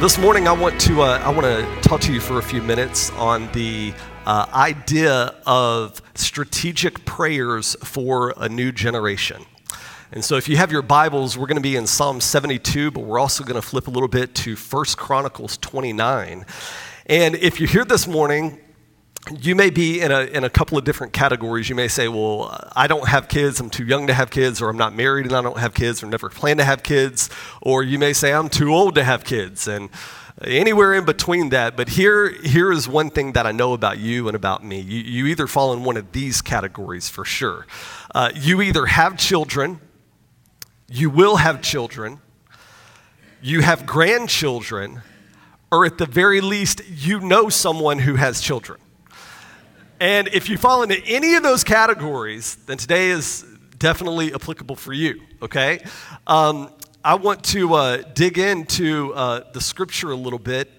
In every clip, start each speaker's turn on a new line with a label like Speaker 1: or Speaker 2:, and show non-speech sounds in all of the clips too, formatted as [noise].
Speaker 1: This morning, I want to uh, I want to talk to you for a few minutes on the uh, idea of strategic prayers for a new generation. And so, if you have your Bibles, we're going to be in Psalm 72, but we're also going to flip a little bit to 1 Chronicles 29. And if you're here this morning you may be in a, in a couple of different categories. You may say, Well, I don't have kids, I'm too young to have kids, or I'm not married and I don't have kids, or never plan to have kids. Or you may say, I'm too old to have kids, and anywhere in between that. But here, here is one thing that I know about you and about me. You, you either fall in one of these categories for sure. Uh, you either have children, you will have children, you have grandchildren, or at the very least, you know someone who has children. And if you fall into any of those categories, then today is definitely applicable for you, okay? Um, I want to uh, dig into uh, the scripture a little bit.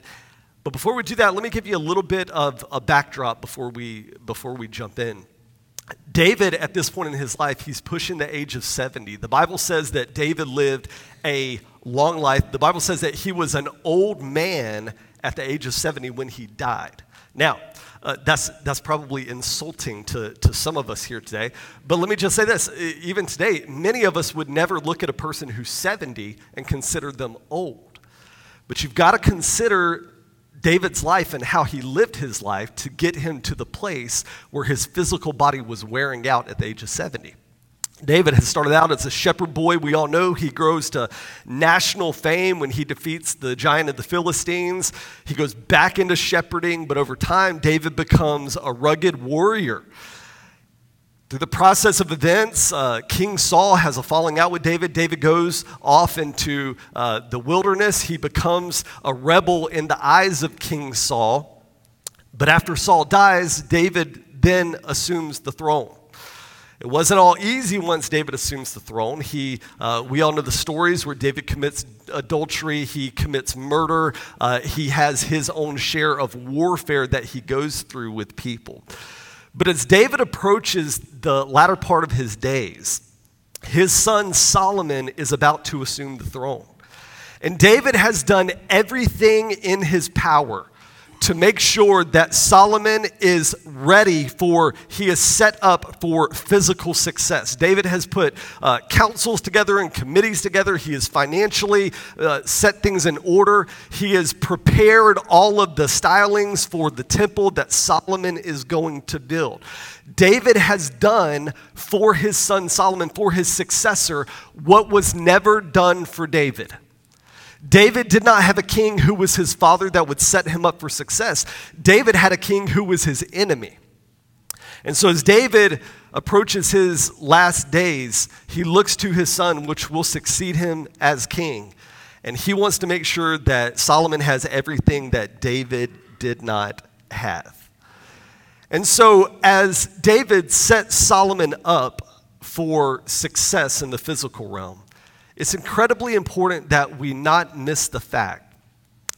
Speaker 1: But before we do that, let me give you a little bit of a backdrop before we, before we jump in. David, at this point in his life, he's pushing the age of 70. The Bible says that David lived a long life. The Bible says that he was an old man at the age of 70 when he died. Now, uh, that's, that's probably insulting to, to some of us here today. But let me just say this even today, many of us would never look at a person who's 70 and consider them old. But you've got to consider David's life and how he lived his life to get him to the place where his physical body was wearing out at the age of 70. David has started out as a shepherd boy. We all know he grows to national fame when he defeats the giant of the Philistines. He goes back into shepherding, but over time, David becomes a rugged warrior. Through the process of events, uh, King Saul has a falling out with David. David goes off into uh, the wilderness. He becomes a rebel in the eyes of King Saul. But after Saul dies, David then assumes the throne. It wasn't all easy once David assumes the throne. He, uh, we all know the stories where David commits adultery, he commits murder, uh, he has his own share of warfare that he goes through with people. But as David approaches the latter part of his days, his son Solomon is about to assume the throne. And David has done everything in his power to make sure that Solomon is ready for, he is set up for physical success. David has put uh, councils together and committees together. He has financially uh, set things in order. He has prepared all of the stylings for the temple that Solomon is going to build. David has done for his son Solomon, for his successor, what was never done for David. David did not have a king who was his father that would set him up for success. David had a king who was his enemy. And so, as David approaches his last days, he looks to his son, which will succeed him as king. And he wants to make sure that Solomon has everything that David did not have. And so, as David sets Solomon up for success in the physical realm, it's incredibly important that we not miss the fact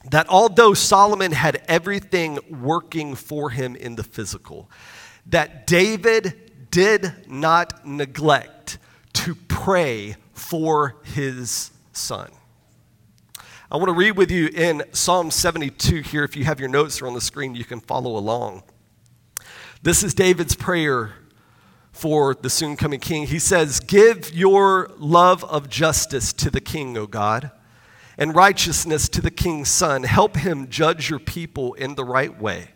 Speaker 1: that although Solomon had everything working for him in the physical, that David did not neglect to pray for his son. I want to read with you in Psalm 72 here. If you have your notes on the screen, you can follow along. This is David's prayer for the soon coming king. He says, Give your love of justice to the king, O God, and righteousness to the king's son. Help him judge your people in the right way.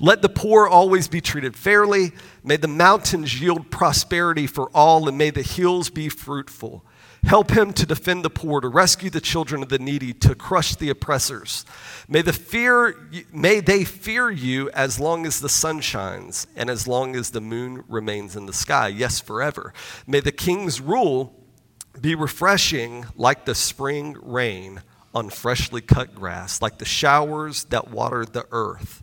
Speaker 1: Let the poor always be treated fairly. May the mountains yield prosperity for all, and may the hills be fruitful. Help him to defend the poor, to rescue the children of the needy, to crush the oppressors. May, the fear, may they fear you as long as the sun shines and as long as the moon remains in the sky. Yes, forever. May the king's rule be refreshing like the spring rain on freshly cut grass, like the showers that water the earth.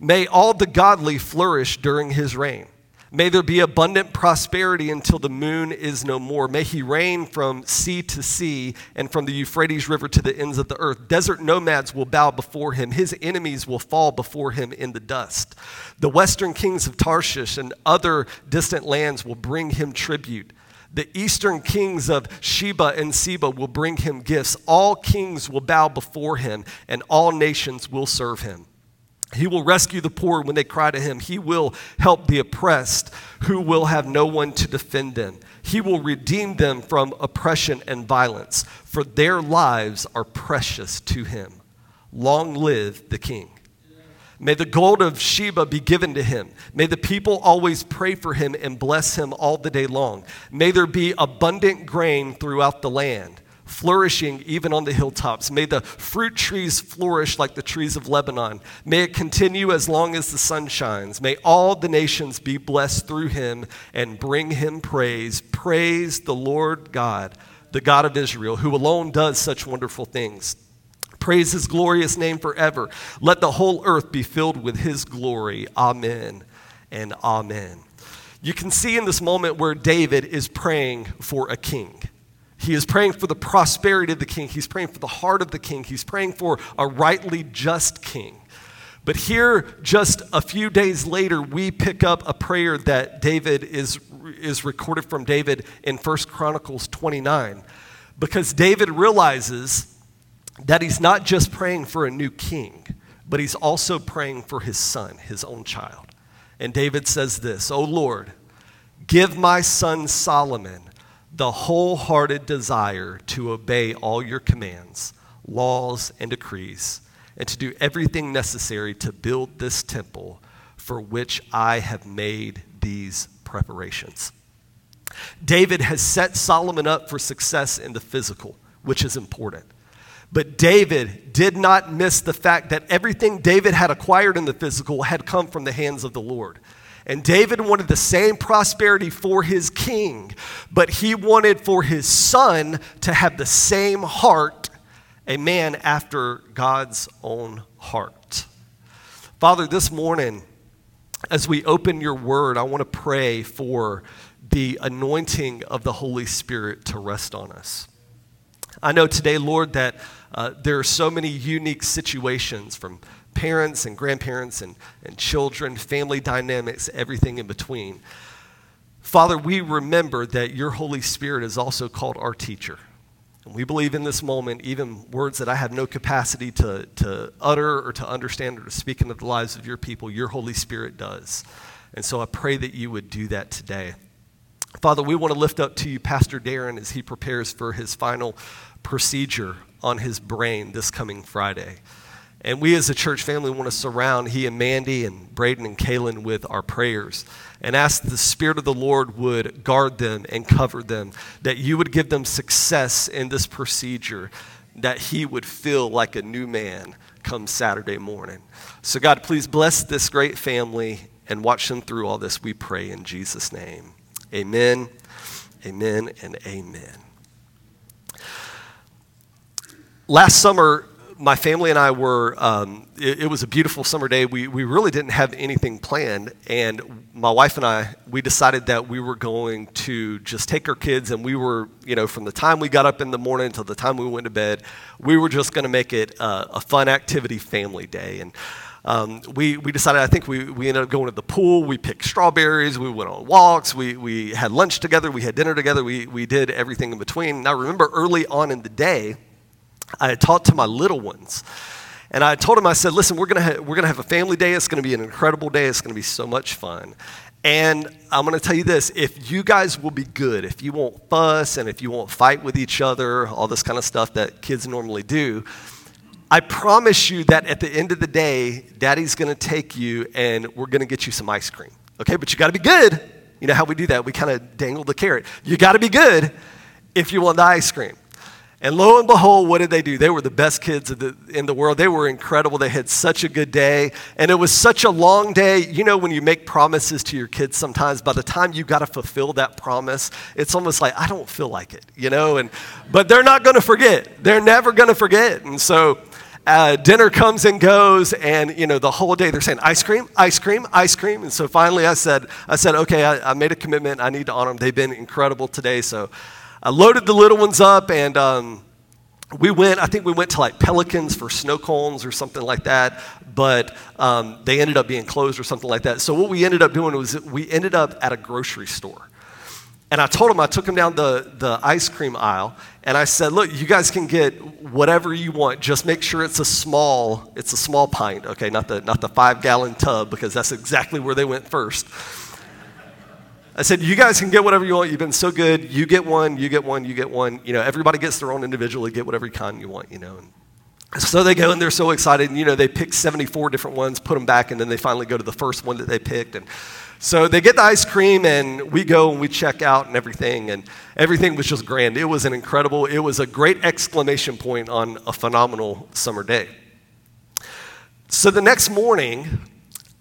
Speaker 1: May all the godly flourish during his reign. May there be abundant prosperity until the moon is no more. May he reign from sea to sea and from the Euphrates River to the ends of the earth. Desert nomads will bow before him. His enemies will fall before him in the dust. The western kings of Tarshish and other distant lands will bring him tribute. The eastern kings of Sheba and Seba will bring him gifts. All kings will bow before him, and all nations will serve him. He will rescue the poor when they cry to him. He will help the oppressed who will have no one to defend them. He will redeem them from oppression and violence, for their lives are precious to him. Long live the king. May the gold of Sheba be given to him. May the people always pray for him and bless him all the day long. May there be abundant grain throughout the land, flourishing even on the hilltops. May the fruit trees flourish like the trees of Lebanon. May it continue as long as the sun shines. May all the nations be blessed through him and bring him praise. Praise the Lord God, the God of Israel, who alone does such wonderful things. Praise his glorious name forever. Let the whole earth be filled with his glory. Amen and amen. You can see in this moment where David is praying for a king. He is praying for the prosperity of the king. He's praying for the heart of the king. He's praying for a rightly just king. But here, just a few days later, we pick up a prayer that David is, is recorded from David in 1 Chronicles 29. Because David realizes that he's not just praying for a new king, but he's also praying for his son, his own child. And David says this O Lord, give my son Solomon the wholehearted desire to obey all your commands, laws, and decrees, and to do everything necessary to build this temple for which I have made these preparations. David has set Solomon up for success in the physical, which is important. But David did not miss the fact that everything David had acquired in the physical had come from the hands of the Lord. And David wanted the same prosperity for his king, but he wanted for his son to have the same heart, a man after God's own heart. Father, this morning, as we open your word, I want to pray for the anointing of the Holy Spirit to rest on us. I know today, Lord, that uh, there are so many unique situations from parents and grandparents and, and children, family dynamics, everything in between. Father, we remember that your Holy Spirit is also called our teacher. And we believe in this moment, even words that I have no capacity to, to utter or to understand or to speak into the lives of your people, your Holy Spirit does. And so I pray that you would do that today. Father, we want to lift up to you Pastor Darren as he prepares for his final procedure on his brain this coming Friday. And we as a church family want to surround he and Mandy and Braden and Kaylin with our prayers and ask the Spirit of the Lord would guard them and cover them, that you would give them success in this procedure, that he would feel like a new man come Saturday morning. So, God, please bless this great family and watch them through all this, we pray in Jesus' name. Amen, amen, and amen last summer, my family and I were, um, it, it, was a beautiful summer day. We, we really didn't have anything planned. And my wife and I, we decided that we were going to just take our kids and we were, you know, from the time we got up in the morning until the time we went to bed, we were just going to make it a, a, fun activity family day. And um, we, we decided, I think we, we ended up going to the pool. We picked strawberries. We went on walks. We, we had lunch together. We had dinner together. We, we did everything in between. Now, remember early on in the day, I had talked to my little ones. And I told them, I said, listen, we're going ha- we're gonna have a family day. It's going to be an incredible day. It's going to be so much fun. And I'm going to tell you this if you guys will be good, if you won't fuss and if you won't fight with each other, all this kind of stuff that kids normally do, I promise you that at the end of the day, daddy's going to take you and we're going to get you some ice cream. Okay, but you got to be good. You know how we do that? We kind of dangle the carrot. You got to be good if you want the ice cream. And lo and behold, what did they do? They were the best kids the, in the world. They were incredible. They had such a good day. And it was such a long day. You know, when you make promises to your kids sometimes, by the time you've got to fulfill that promise, it's almost like, I don't feel like it, you know? And, but they're not going to forget. They're never going to forget. And so, uh, dinner comes and goes, and you know the whole day they're saying ice cream, ice cream, ice cream. And so finally, I said, I said, okay, I, I made a commitment. I need to honor them. They've been incredible today. So I loaded the little ones up and um, we went, I think we went to like Pelicans for snow cones or something like that, but um, they ended up being closed or something like that. So what we ended up doing was we ended up at a grocery store. And I told them, I took them down the, the ice cream aisle, and I said, look, you guys can get whatever you want. Just make sure it's a small, it's a small pint, okay, not the, not the five gallon tub, because that's exactly where they went first. I said, you guys can get whatever you want. You've been so good. You get one, you get one, you get one. You know, everybody gets their own individually, get whatever kind you want, you know. And so they go and they're so excited. And, you know, they pick 74 different ones, put them back, and then they finally go to the first one that they picked. And so they get the ice cream, and we go and we check out and everything. And everything was just grand. It was an incredible, it was a great exclamation point on a phenomenal summer day. So the next morning,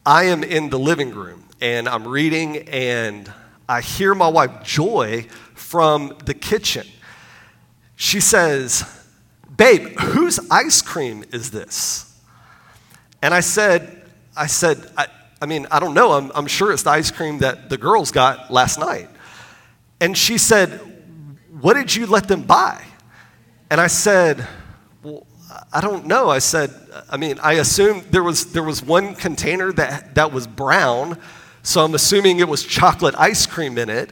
Speaker 1: I am in the living room and I'm reading, and I hear my wife, Joy, from the kitchen. She says, Babe, whose ice cream is this? And I said, I said, I, I mean, I don't know. I'm, I'm sure it's the ice cream that the girls got last night. And she said, What did you let them buy? And I said, Well, I don't know. I said, I mean, I assume there was, there was one container that, that was brown so I'm assuming it was chocolate ice cream in it.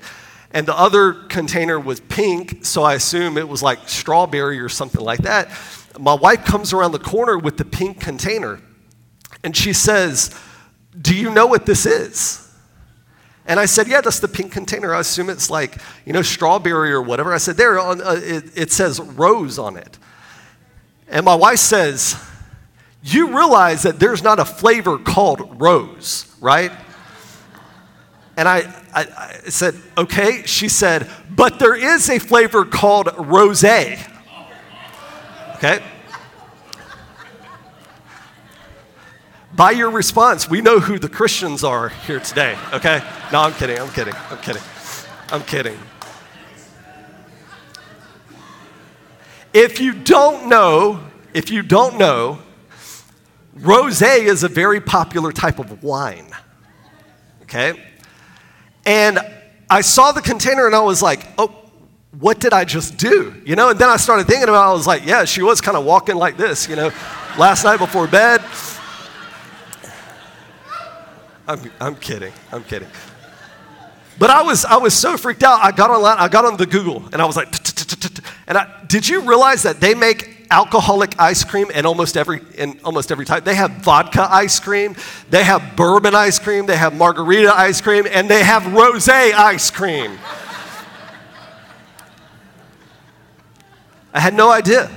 Speaker 1: And the other container was pink, so I assume it was like strawberry or something like that. My wife comes around the corner with the pink container and she says, Do you know what this is? And I said, Yeah, that's the pink container. I assume it's like, you know, strawberry or whatever. I said, There, on, uh, it, it says rose on it. And my wife says, You realize that there's not a flavor called rose, right? And I, I, I, said, okay. She said, but there is a flavor called rosé. Okay? By your response, we know who the Christians are here today, okay? No, I'm kidding, I'm kidding, I'm kidding, I'm kidding. If you don't know, if you don't know, rosé is a very popular type of wine, okay? And I saw the container and I was like, oh, what did I just do? You know, and then I started thinking about it. I was like, yeah, she was kind of walking like this, you know, last night before bed. I'm, I'm kidding. I'm kidding. But I was, I was so freaked out. I got online, I got on the Google and I was like, and I, did you realize that they make alcoholic ice cream and almost every in almost every type. They have vodka ice cream, they have bourbon ice cream, they have margarita ice cream, and they have rosé ice cream. I had no idea.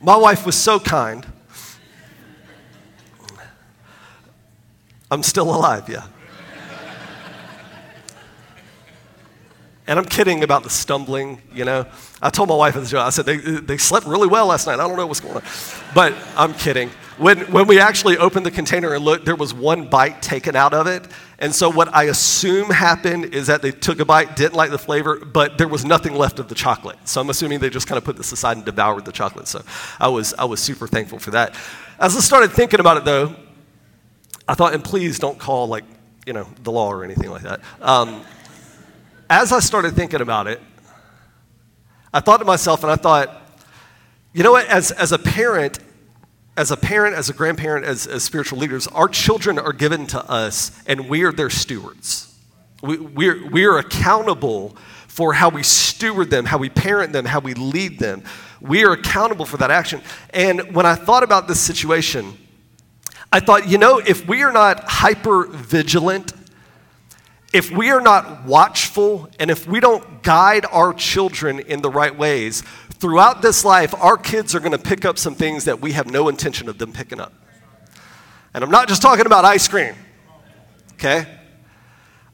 Speaker 1: My wife was so kind. I'm still alive, yeah. And I'm kidding about the stumbling, you know. I told my wife at the show, I said, they, they slept really well last night. I don't know what's going on. But I'm kidding. When, when we actually opened the container and looked, there was one bite taken out of it. And so what I assume happened is that they took a bite, didn't like the flavor, but there was nothing left of the chocolate. So I'm assuming they just kind of put this aside and devoured the chocolate. So I was, I was super thankful for that. As I started thinking about it, though, I thought, and please don't call, like, you know, the law or anything like that. Um, as I started thinking about it, I thought to myself and I thought, you know what, as, as a parent, as a parent, as a grandparent, as, as spiritual leaders, our children are given to us and we are their stewards. We, we're, we're accountable for how we steward them, how we parent them, how we lead them. We are accountable for that action. And when I thought about this situation, I thought, you know, if we are not hyper vigilant if we are not watchful and if we don't guide our children in the right ways, throughout this life, our kids are going to pick up some things that we have no intention of them picking up. And I'm not just talking about ice cream, okay?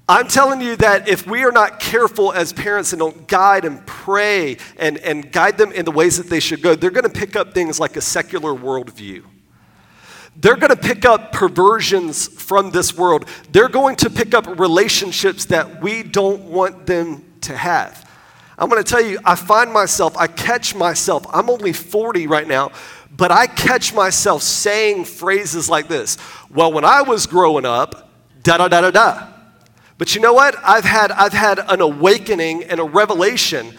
Speaker 1: I'm telling you that if we are not careful as parents and don't guide and pray and, and guide them in the ways that they should go, they're going to pick up things like a secular worldview they're going to pick up perversions from this world. They're going to pick up relationships that we don't want them to have. I'm going to tell you, I find myself, I catch myself, I'm only 40 right now, but I catch myself saying phrases like this. Well, when I was growing up, da da da da da. But you know what? I've had, I've had an awakening and a revelation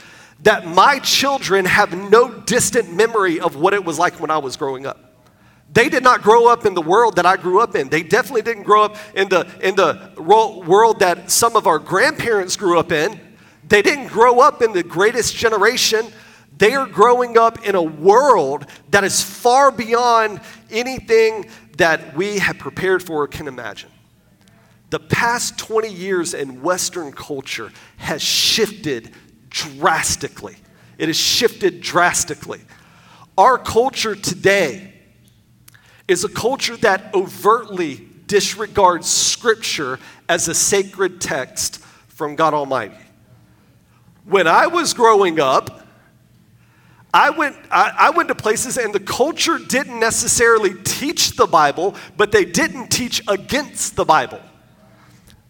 Speaker 1: that my children have no distant memory of what it was like when I was growing up. They did not grow up in the world that I grew up in. They definitely didn't grow up in the, in the world that some of our grandparents grew up in. They didn't grow up in the greatest generation. They are growing up in a world that is far beyond anything that we have prepared for or can imagine. The past 20 years in Western culture has shifted drastically. It has shifted drastically. Our culture today is a culture that overtly disregards Scripture as a sacred text from God Almighty. When I was growing up, I went, I, I, went to places and the culture didn't necessarily teach the Bible, but they didn't teach against the Bible.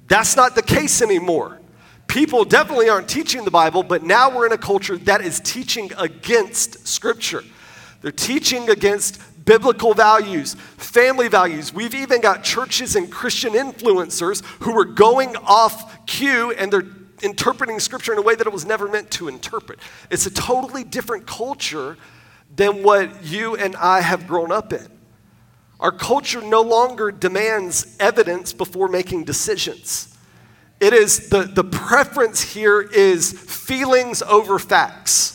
Speaker 1: That's not the case anymore. People definitely aren't teaching the Bible, but now we're in a culture that is teaching against Scripture. They're teaching against biblical values, family values. We've even got churches and Christian influencers who are going off cue and they're interpreting scripture in a way that it was never meant to interpret. It's a totally different culture than what you and I have grown up in. Our culture no longer demands evidence before making decisions. It is the, the preference here is feelings over facts.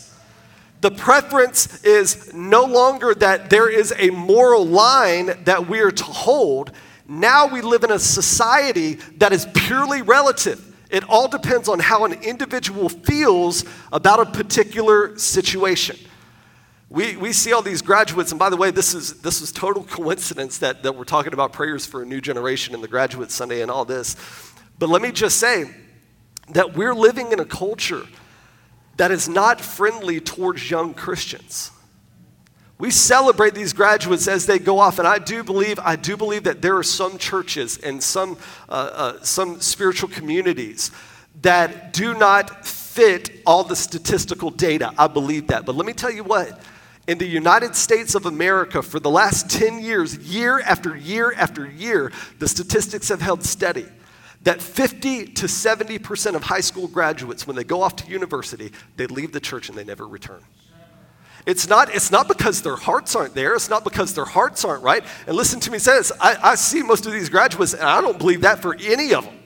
Speaker 1: The preference is no longer that there is a moral line that we are to hold. Now we live in a society that is purely relative. It all depends on how an individual feels about a particular situation. We, we see all these graduates, and by the way, this is, this is total [laughs] coincidence that, that we're talking about prayers for a new generation and the graduate Sunday and all this. But let me just say that we're living in a culture that is not friendly towards young Christians. We celebrate these graduates as they go off, and I do believe, I do believe that there are some churches and some, uh, uh, some spiritual communities that do not fit all the statistical data. I believe that. But let me tell you what, in the United States of America, for the last 10 years, year after year after year, the statistics have held steady that 50 to 70% of high school graduates, when they go off to university, they leave the church and they never return. It's not, it's not because their hearts aren't there. It's not because their hearts aren't right. And listen to me say this I, I see most of these graduates, and I don't believe that for any of them.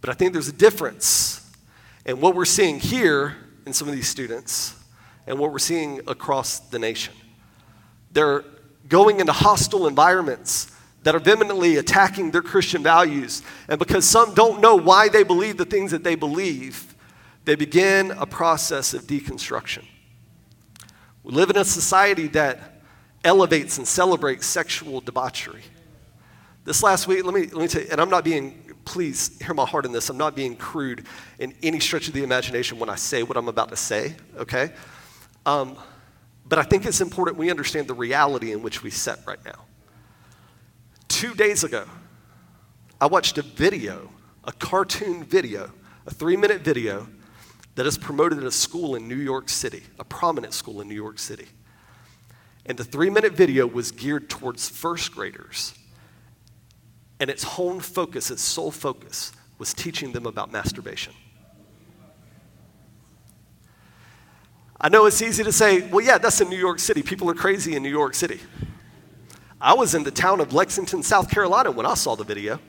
Speaker 1: But I think there's a difference in what we're seeing here in some of these students and what we're seeing across the nation. They're going into hostile environments that are vehemently attacking their Christian values. And because some don't know why they believe the things that they believe, they begin a process of deconstruction. We live in a society that elevates and celebrates sexual debauchery. This last week, let me, let me tell you, and I'm not being, please hear my heart in this, I'm not being crude in any stretch of the imagination when I say what I'm about to say, okay? Um, but I think it's important we understand the reality in which we set right now. Two days ago, I watched a video, a cartoon video, a three minute video that is promoted at a school in New York City, a prominent school in New York City. And the three minute video was geared towards first graders. And its whole focus, its sole focus, was teaching them about masturbation. I know it's easy to say, well, yeah, that's in New York City. People are crazy in New York City. I was in the town of Lexington, South Carolina when I saw the video.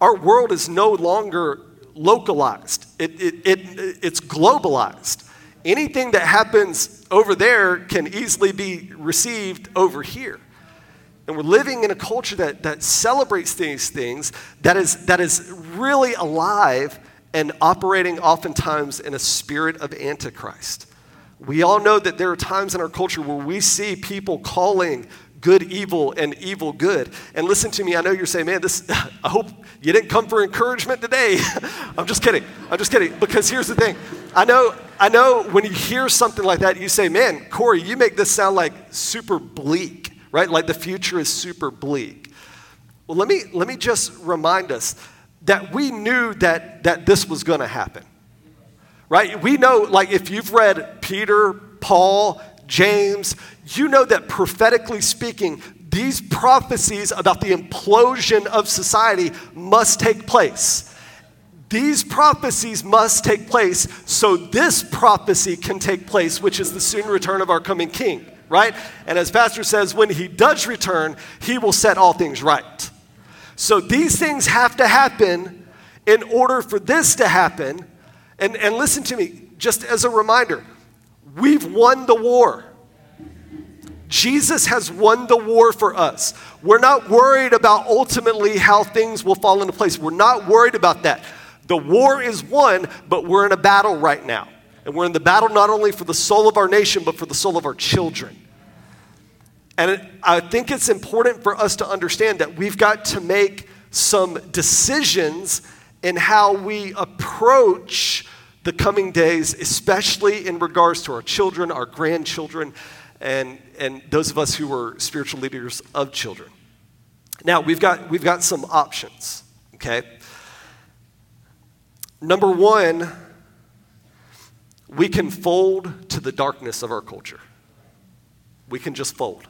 Speaker 1: Our world is no longer localized, it, it, it, it's globalized. Anything that happens over there can easily be received over here. And we're living in a culture that, that celebrates these things, that is, that is really alive and operating oftentimes in a spirit of Antichrist. We all know that there are times in our culture where we see people calling good evil and evil good. And listen to me, I know you're saying, man, this, [laughs] I hope you didn't come for encouragement today. [laughs] I'm just kidding. I'm just kidding. Because here's the thing. I know, I know when you hear something like that, you say, man, Corey, you make this sound like super bleak, right? Like the future is super bleak. Well, let me, let me just remind us that we knew that, that this was going to happen, right? We know, like, if you've read Peter, Paul, James, you know that prophetically speaking, these prophecies about the implosion of society must take place. These prophecies must take place so this prophecy can take place, which is the soon return of our coming King, right? And as Pastor says, when he does return, he will set all things right. So these things have to happen in order for this to happen And, and listen to me, just as a reminder, we've won the war. Jesus has won the war for us. We're not worried about ultimately how things will fall into place. We're not worried about that. The war is won, but we're in a battle right now. And we're in the battle not only for the soul of our nation, but for the soul of our children. And I think it's important for us to understand that we've got to make some decisions in how we approach the coming days, especially in regards to our children, our grandchildren, and, and those of us who are spiritual leaders of children. Now, we've got, we've got some options, okay? Number one, we can fold to the darkness of our culture. We can just fold.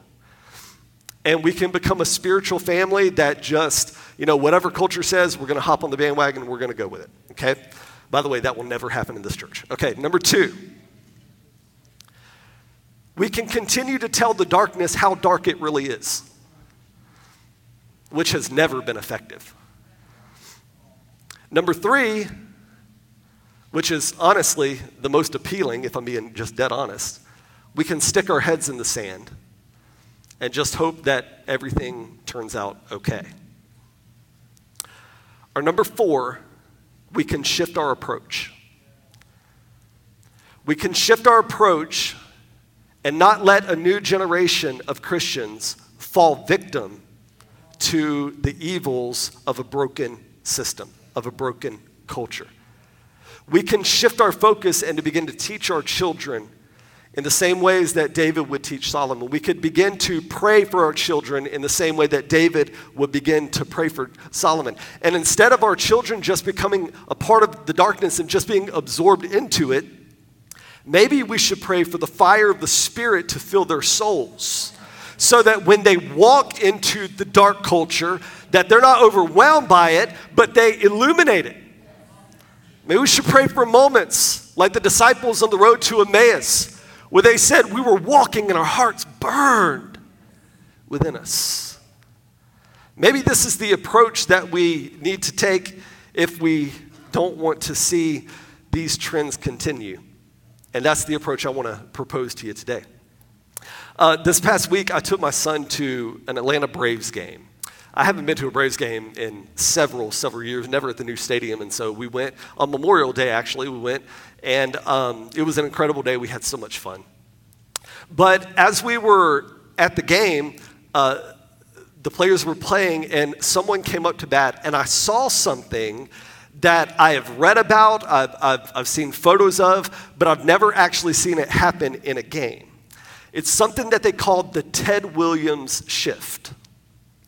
Speaker 1: And we can become a spiritual family that just, you know, whatever culture says, we're going to hop on the bandwagon we're going to go with it, okay? By the way, that will never happen in this church. Okay, number two, we can continue to tell the darkness how dark it really is, which has never been effective. Number three, which is honestly the most appealing, if I'm being just dead honest, we can stick our heads in the sand and just hope that everything turns out okay. Our number four, we can shift our approach. We can shift our approach and not let a new generation of Christians fall victim to the evils of a broken system, of a broken culture. We can shift our focus and to begin to teach our children in the same ways that David would teach Solomon. We could begin to pray for our children in the same way that David would begin to pray for Solomon. And instead of our children just becoming a part of the darkness and just being absorbed into it, maybe we should pray for the fire of the Spirit to fill their souls so that when they walk into the dark culture that they're not overwhelmed by it but they illuminate it maybe we should pray for moments like the disciples on the road to emmaus where they said we were walking and our hearts burned within us. Maybe this is the approach that we need to take if we don't want to see these trends continue. And that's the approach I want to propose to you today. Uh, this past week, I took my son to an Atlanta Braves game. I haven't been to a Braves game in several, several years, never at the new stadium. And so we went on Memorial Day, actually. We went, and um, it was an incredible day. We had so much fun. But as we were at the game, uh, the players were playing, and someone came up to bat, and I saw something that I have read about, I've, I've, I've seen photos of, but I've never actually seen it happen in a game. It's something that they called the Ted Williams shift.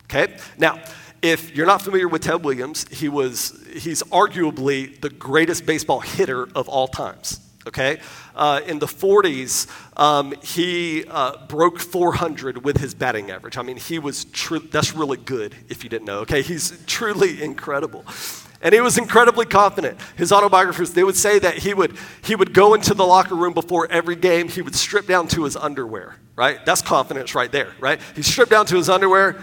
Speaker 1: Okay? Now, if you're not familiar with Ted Williams, he was, he's arguably the greatest baseball hitter of all times. Okay? Uh, in the 40s, um, he uh, broke 400 with his batting average. I mean, he was, true, that's really good if you didn't know. Okay? He's truly incredible. And he was incredibly confident. His autobiographers, they would say that he would, he would go into the locker room before every game, he would strip down to his underwear, right? That's confidence right there, right? He stripped down to his underwear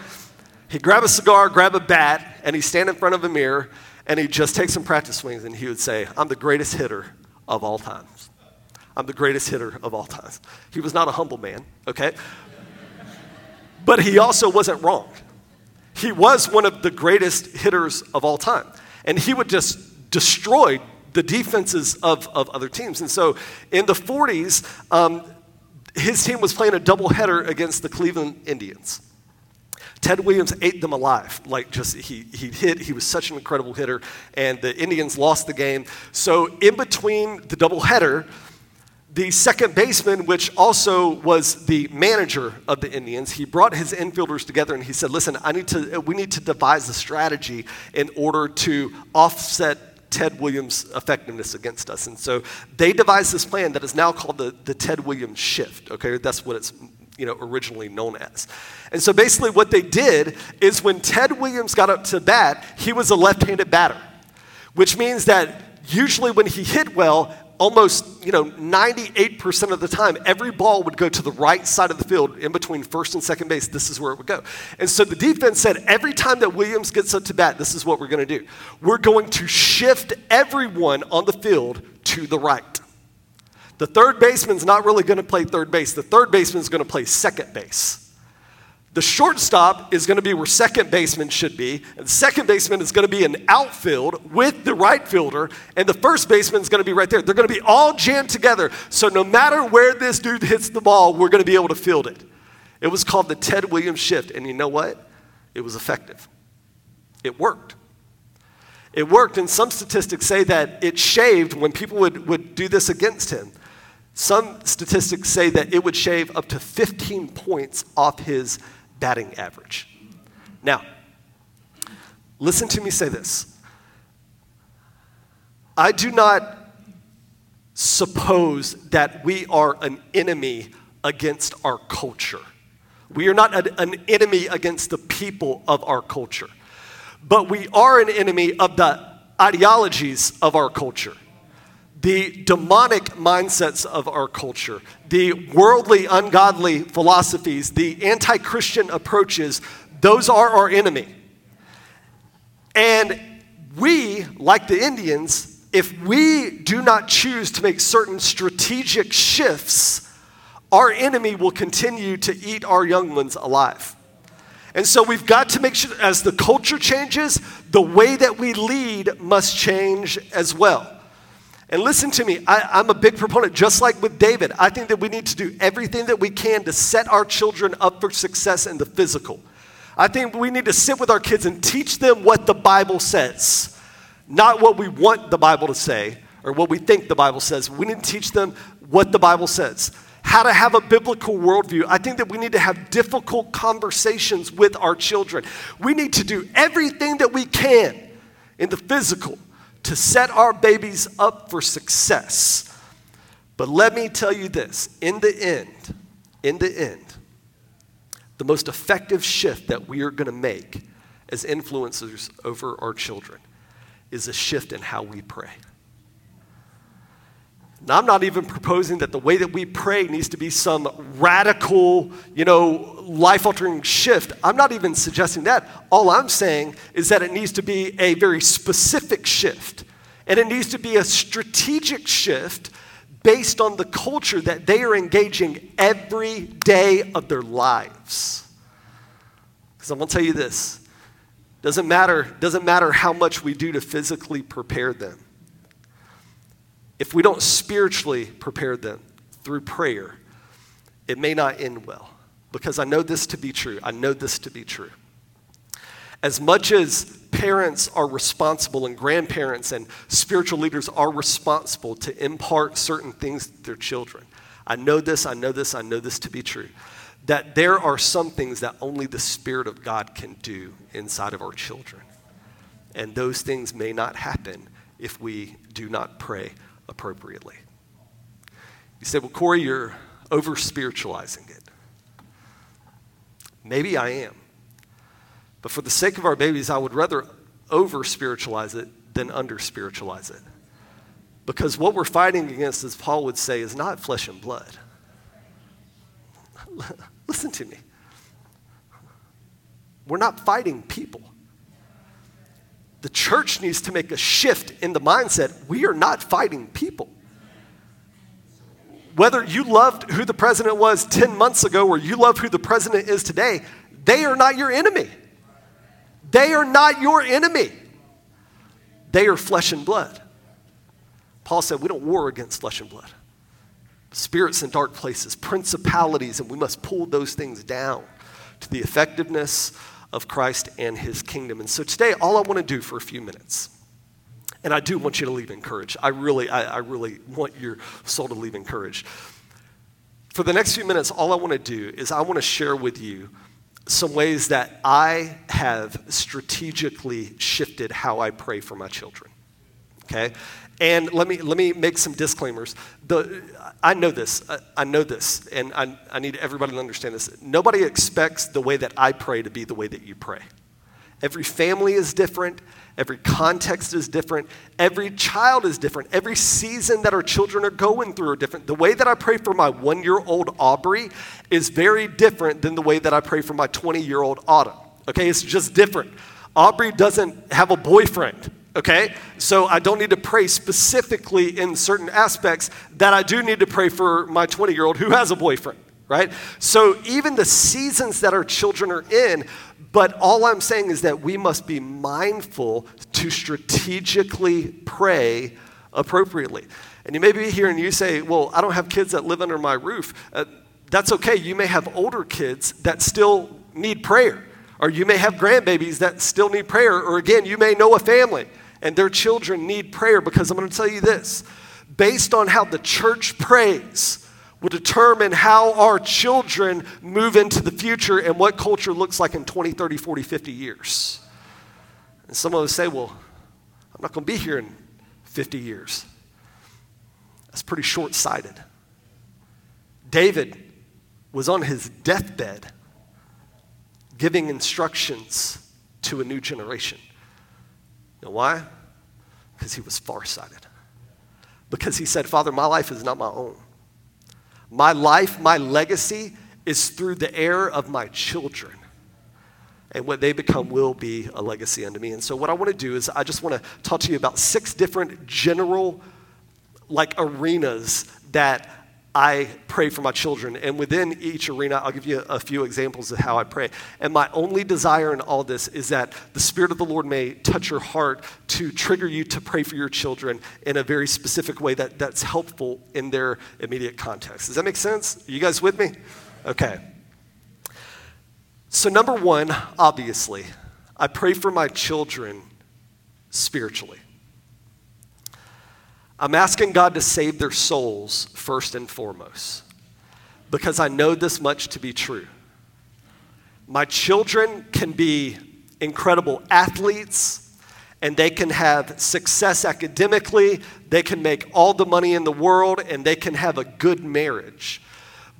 Speaker 1: He'd grab a cigar, grab a bat, and he'd stand in front of a mirror and he'd just take some practice swings and he would say, I'm the greatest hitter of all times. I'm the greatest hitter of all times. He was not a humble man, okay? But he also wasn't wrong. He was one of the greatest hitters of all time. And he would just destroy the defenses of, of other teams. And so in the 40s, um, his team was playing a doubleheader against the Cleveland Indians. Ted Williams ate them alive. Like, just he, he hit, he was such an incredible hitter, and the Indians lost the game. So, in between the doubleheader, the second baseman, which also was the manager of the Indians, he brought his infielders together and he said, Listen, I need to, we need to devise a strategy in order to offset Ted Williams' effectiveness against us. And so they devised this plan that is now called the, the Ted Williams shift. Okay, that's what it's you know, originally known as. And so basically, what they did is when Ted Williams got up to bat, he was a left handed batter, which means that usually when he hit well, almost you know 98% of the time every ball would go to the right side of the field in between first and second base this is where it would go and so the defense said every time that williams gets up to bat this is what we're going to do we're going to shift everyone on the field to the right. The third baseman's not really going to play third base. The third baseman's going to play second base. The shortstop is going to be where second baseman should be, and second baseman is going to be in outfield with the right fielder, and the first baseman is going to be right there. They're going to be all jammed together, so no matter where this dude hits the ball, we're going to be able to field it. It was called the Ted Williams shift, and you know what? It was effective. It worked. It worked, and some statistics say that it shaved when people would, would do this against him. Some statistics say that it would shave up to 15 points off his batting average. Now, listen to me say this. I do not suppose that we are an enemy against our culture. We are not an, enemy against the people of our culture, but we are an enemy of the ideologies of our culture the demonic mindsets of our culture, the worldly, ungodly philosophies, the anti Christian approaches, those are our enemy. And we, like the Indians, if we do not choose to make certain strategic shifts, our enemy will continue to eat our young ones alive. And so we've got to make sure, as the culture changes, the way that we lead must change as well. And listen to me, I, am a big proponent, just like with David. I think that we need to do everything that we can to set our children up for success in the physical. I think we need to sit with our kids and teach them what the Bible says, not what we want the Bible to say or what we think the Bible says. We need to teach them what the Bible says, how to have a biblical worldview. I think that we need to have difficult conversations with our children. We need to do everything that we can in the physical to set our babies up for success. But let me tell you this in the end, in the end, the most effective shift that we are going to make as influencers over our children is a shift in how we pray. Now, I'm not even proposing that the way that we pray needs to be some radical, you know, life altering shift. I'm not even suggesting that. All I'm saying is that it needs to be a very specific shift. And it needs to be a strategic shift based on the culture that they are engaging every day of their lives. Because I'm going to tell you this doesn't matter, doesn't matter how much we do to physically prepare them if we don't spiritually prepare them through prayer, it may not end well. Because I know this to be true. I know this to be true. As much as parents are responsible and grandparents and spiritual leaders are responsible to impart certain things to their children, I know this, I know this, I know this to be true. That there are some things that only the Spirit of God can do inside of our children. And those things may not happen if we do not pray appropriately. You say, well, Corey, you're over spiritualizing it. Maybe I am. But for the sake of our babies, I would rather over spiritualize it than under spiritualize it. Because what we're fighting against, as Paul would say, is not flesh and blood. [laughs] Listen to me. We're not fighting people. The church needs to make a shift in the mindset. We are not fighting people. Whether you loved who the president was 10 months ago or you love who the president is today, they are not your enemy. They are not your enemy. They are flesh and blood. Paul said, We don't war against flesh and blood. Spirits in dark places, principalities, and we must pull those things down to the effectiveness of Christ and his kingdom. And so today, all I want to do for a few minutes, and I do want you to leave encouraged. I really, I, I really want your soul to leave encouraged. For the next few minutes, all I want to do is I want to share with you some ways that I have strategically shifted how I pray for my children. Okay? And let me, let me make some disclaimers. The, I know this. I, I know this. And I, I need everybody to understand this. Nobody expects the way that I pray to be the way that you pray. Every family is different. Every context is different. Every child is different. Every season that our children are going through are different. The way that I pray for my one year old Aubrey is very different than the way that I pray for my 20 year old Autumn. Okay, it's just different. Aubrey doesn't have a boyfriend Okay? So I don't need to pray specifically in certain aspects that I do need to pray for my 20 year old who has a boyfriend, right? So even the seasons that our children are in, but all I'm saying is that we must be mindful to strategically pray appropriately. And you may be here and you say, Well, I don't have kids that live under my roof. Uh, that's okay. You may have older kids that still need prayer, or you may have grandbabies that still need prayer, or again, you may know a family and their children need prayer because I'm going to tell you this based on how the church prays will determine how our children move into the future and what culture looks like in 20, 30, 40, 50 years. And some of us say, well, I'm not going to be here in 50 years. That's pretty short sighted. David was on his deathbed giving instructions to a new generation. Know why? Because he was farsighted. Because he said, Father, my life is not my own. My life, my legacy is through the heir of my children. And what they become will be a legacy unto me. And so, what I want to do is, I just want to talk to you about six different general, like, arenas that I pray for my children. And within each arena, I'll give you a few examples of how I pray. And my only desire in all this is that the Spirit of the Lord may touch your heart to trigger you to pray for your children in a very specific way that, that's helpful in their immediate context. Does that make sense? Are you guys with me? Okay. So, number one, obviously, I pray for my children spiritually. I'm asking God to save their souls first and foremost because I know this much to be true. My children can be incredible athletes and they can have success academically, they can make all the money in the world, and they can have a good marriage.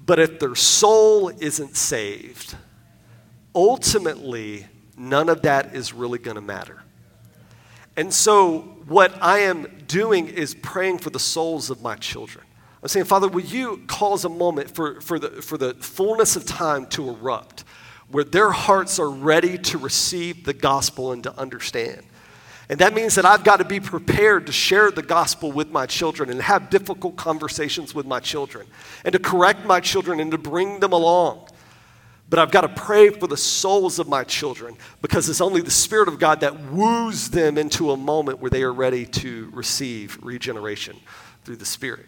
Speaker 1: But if their soul isn't saved, ultimately, none of that is really going to matter. And so, what I am doing is praying for the souls of my children. I'm saying, Father, will you cause a moment for, for, the, for the fullness of time to erupt where their hearts are ready to receive the gospel and to understand? And that means that I've got to be prepared to share the gospel with my children and have difficult conversations with my children and to correct my children and to bring them along. But I've got to pray for the souls of my children because it's only the Spirit of God that woos them into a moment where they are ready to receive regeneration through the Spirit.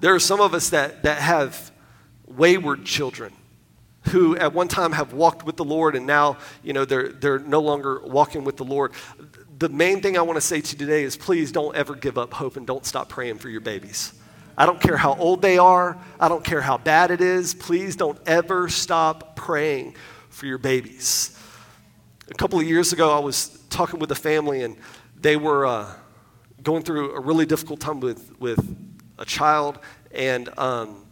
Speaker 1: There are some of us that, that have wayward children who at one time have walked with the Lord and now, you know, they're, they're no longer walking with the Lord. The main thing I want to say to you today is please don't ever give up hope and don't stop praying for your babies. I don't care how old they are. I don't care how bad it is. Please don't ever stop praying for your babies. A couple of years ago, I was talking with a family, and they were uh, going through a really difficult time with, with a child. And um,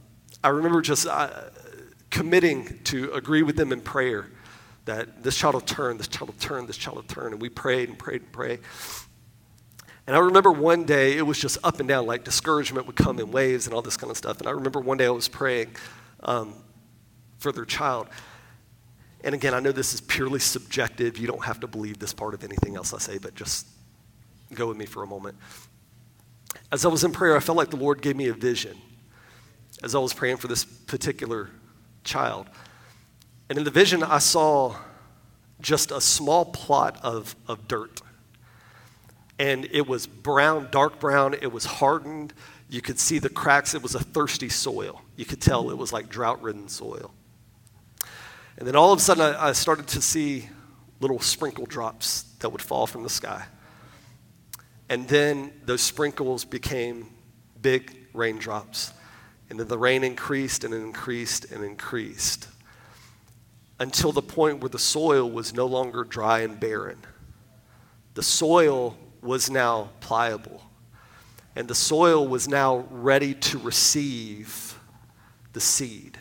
Speaker 1: I remember just uh, committing to agree with them in prayer that this child will turn, this child will turn, this child will turn. And we prayed and prayed and prayed. And I remember one day it was just up and down, like discouragement would come in waves and all this kind of stuff. And I remember one day I was praying um, for their child. And again, I know this is purely subjective. You don't have to believe this part of anything else I say, but just go with me for a moment. As I was in prayer, I felt like the Lord gave me a vision as I was praying for this particular child. And in the vision, I saw just a small plot of, of dirt and it was brown, dark brown. It was hardened. You could see the cracks. It was a thirsty soil. You could tell it was like drought ridden soil. And then all of a sudden, I, I started to see little sprinkle drops that would fall from the sky. And then those sprinkles became big raindrops. And then the rain increased and increased and increased until the point where the soil was no longer dry and barren. The soil was now pliable, and the soil was now ready to receive the seed.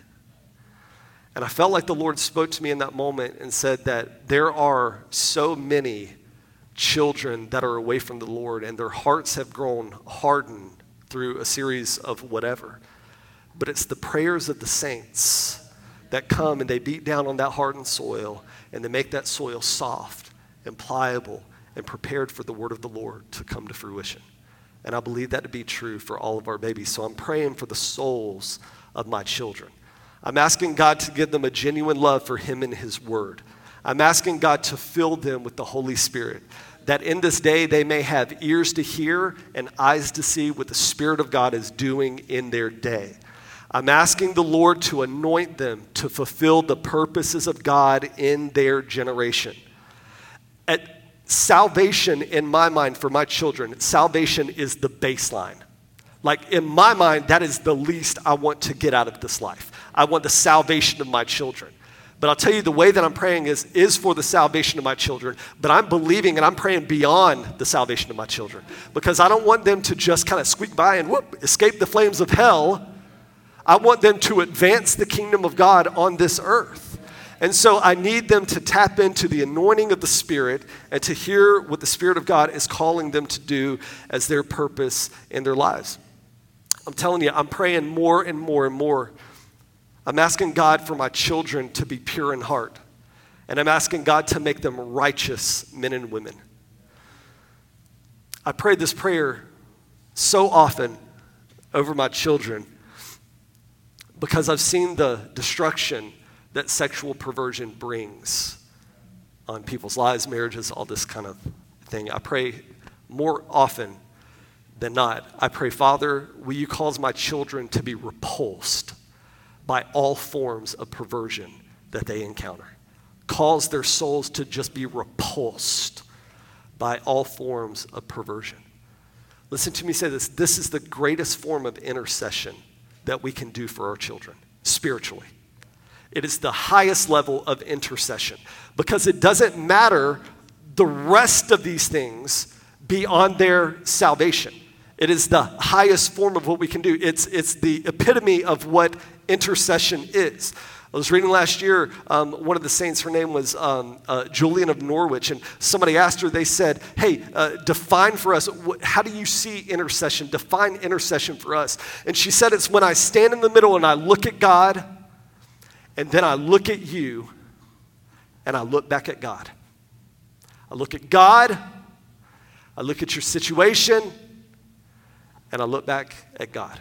Speaker 1: And I felt like the Lord spoke to me in that moment and said that there are so many children that are away from the Lord, and their hearts have grown hardened through a series of whatever. But it's the prayers of the saints that come and they beat down on that hardened soil and they make that soil soft and pliable and prepared for the word of the Lord to come to fruition. And I believe that to be true for all of our babies. So I'm praying for the souls of my children. I'm asking God to give them a genuine love for Him and His Word. I'm asking God to fill them with the Holy Spirit, that in this day they may have ears to hear and eyes to see what the Spirit of God is doing in their day. I'm asking the Lord to anoint them to fulfill the purposes of God in their generation. At salvation, in my mind, for my children, salvation is the baseline. Like, in my mind, that is the least I want to get out of this life. I want the salvation of my children. But I'll tell you the way that I'm praying is, is for the salvation of my children. But I'm believing and I'm praying beyond the salvation of my children. Because I don't want them to just kind of squeak by and whoop, escape the flames of hell. I want them to advance the kingdom of God on this earth. And so I need them to tap into the anointing of the Spirit and to hear what the Spirit of God is calling them to do as their purpose in their lives. I'm telling you, I'm praying more and more and more I'm asking God for my children to be pure in heart. And I'm asking God to make them righteous men and women. I pray this prayer so often over my children because I've seen the destruction that sexual perversion brings on people's lives, marriages, all this kind of thing. I pray more often than not. I pray, Father, will you cause my children to be repulsed by all forms of perversion that they encounter. Cause their souls to just be repulsed by all forms of perversion. Listen to me say this this is the greatest form of intercession that we can do for our children spiritually. It is the highest level of intercession because it doesn't matter the rest of these things beyond their salvation. It is the highest form of what we can do. It's, it's the epitome of what intercession is. I was reading last year, um, one of the saints, her name was um, uh, Julian of Norwich, and somebody asked her, they said, Hey, uh, define for us, wh- how do you see intercession? Define intercession for us. And she said, It's when I stand in the middle and I look at God, and then I look at you, and I look back at God. I look at God, I look at your situation, and I look back at God.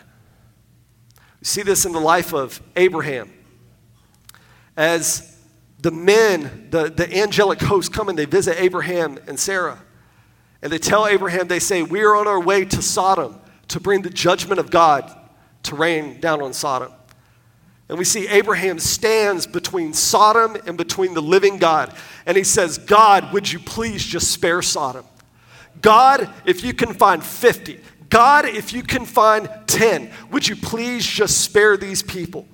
Speaker 1: We see this in the life of Abraham. As the men, the, the angelic host come and they visit Abraham and Sarah. And they tell Abraham, they say, We are on our way to Sodom to bring the judgment of God to rain down on Sodom. And we see Abraham stands between Sodom and between the living God. And he says, God, would you please just spare Sodom? God, if you can find 50, God, if you can find 10, would you please just spare these people?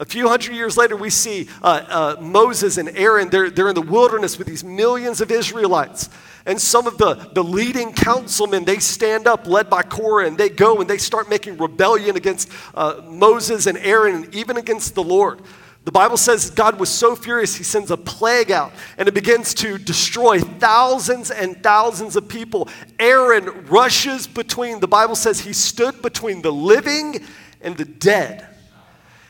Speaker 1: A few hundred years later, we see uh, uh, Moses and Aaron, they're, they're in the wilderness with these millions of Israelites. And some of the, the leading councilmen, they stand up, led by Korah, and they go and they start making rebellion against uh, Moses and Aaron, and even against the Lord. The Bible says God was so furious, he sends a plague out and it begins to destroy thousands and thousands of people. Aaron rushes between, the Bible says he stood between the living and the dead.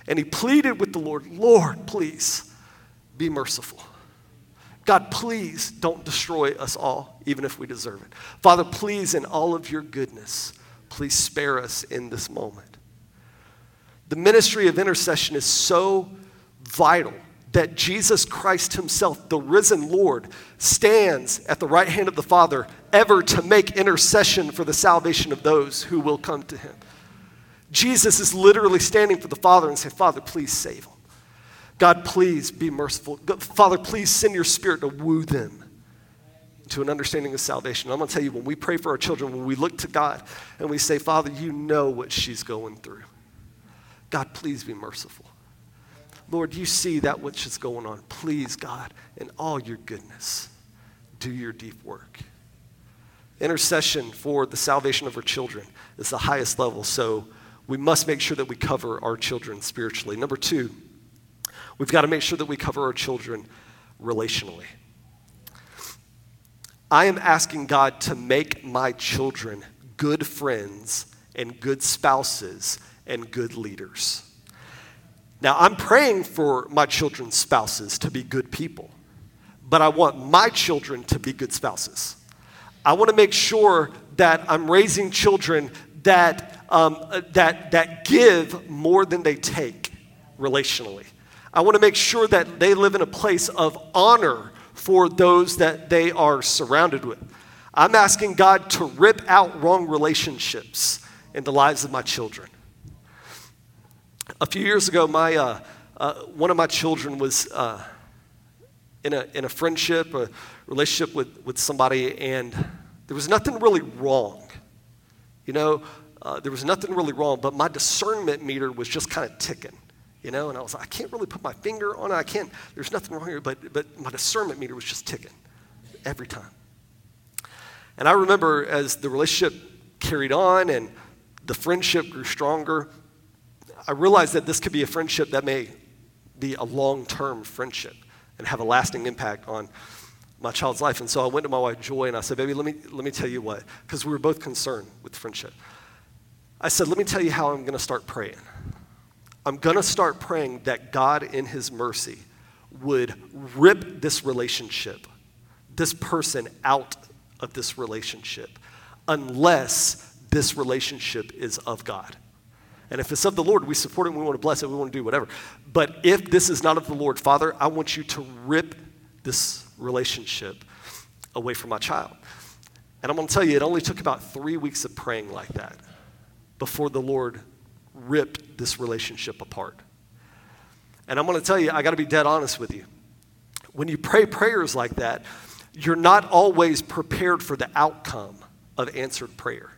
Speaker 1: And he pleaded with the Lord, Lord, please be merciful. God, please don't destroy us all, even if we deserve it. Father, please, in all of your goodness, please spare us in this moment. The ministry of intercession is so vital that Jesus Christ Himself, the risen Lord, stands at the right hand of the Father ever to make intercession for the salvation of those who will come to Him. Jesus is literally standing for the Father and saying, Father, please save them. God, please be merciful. Father, please send your Spirit to woo them to an understanding of salvation. I'm going to tell you, when we pray for our children, when we look to God and we say, Father, you know what she's going through. God, please be merciful. Lord, you see that which is going on. Please, God, in all your goodness, do your deep work. Intercession for the salvation of our children is the highest level, so we must make sure that we cover our children spiritually. Number two, we've got to make sure that we cover our children relationally. I am asking God to make my children good friends and good spouses and good leaders. Now, I'm praying for my children's spouses to be good people, but I want my children to be good spouses. I want to make sure that I'm raising children that, um, that, that give more than they take relationally. I want to make sure that they live in a place of honor for those that they are surrounded with. I'm asking God to rip out wrong relationships in the lives of my children. A few years ago, my, uh, uh, one of my children was uh, in, a, in a friendship, a relationship with, with somebody, and there was nothing really wrong. You know, uh, there was nothing really wrong, but my discernment meter was just kind of ticking. You know, and I was like, I can't really put my finger on it. I can't, there's nothing wrong here, but, but my discernment meter was just ticking every time. And I remember as the relationship carried on and the friendship grew stronger, I realized that this could be a friendship that may be a long term friendship and have a lasting impact on my child's life. And so I went to my wife, Joy, and I said, Baby, let me, let me tell you what, because we were both concerned with friendship. I said, Let me tell you how I'm going to start praying. I'm going to start praying that God, in His mercy, would rip this relationship, this person out of this relationship, unless this relationship is of God. And if it's of the Lord, we support it, we want to bless it, we want to do whatever. But if this is not of the Lord, Father, I want you to rip this relationship away from my child. And I'm going to tell you, it only took about three weeks of praying like that before the Lord ripped this relationship apart. And I'm going to tell you, I got to be dead honest with you. When you pray prayers like that, you're not always prepared for the outcome of answered prayer.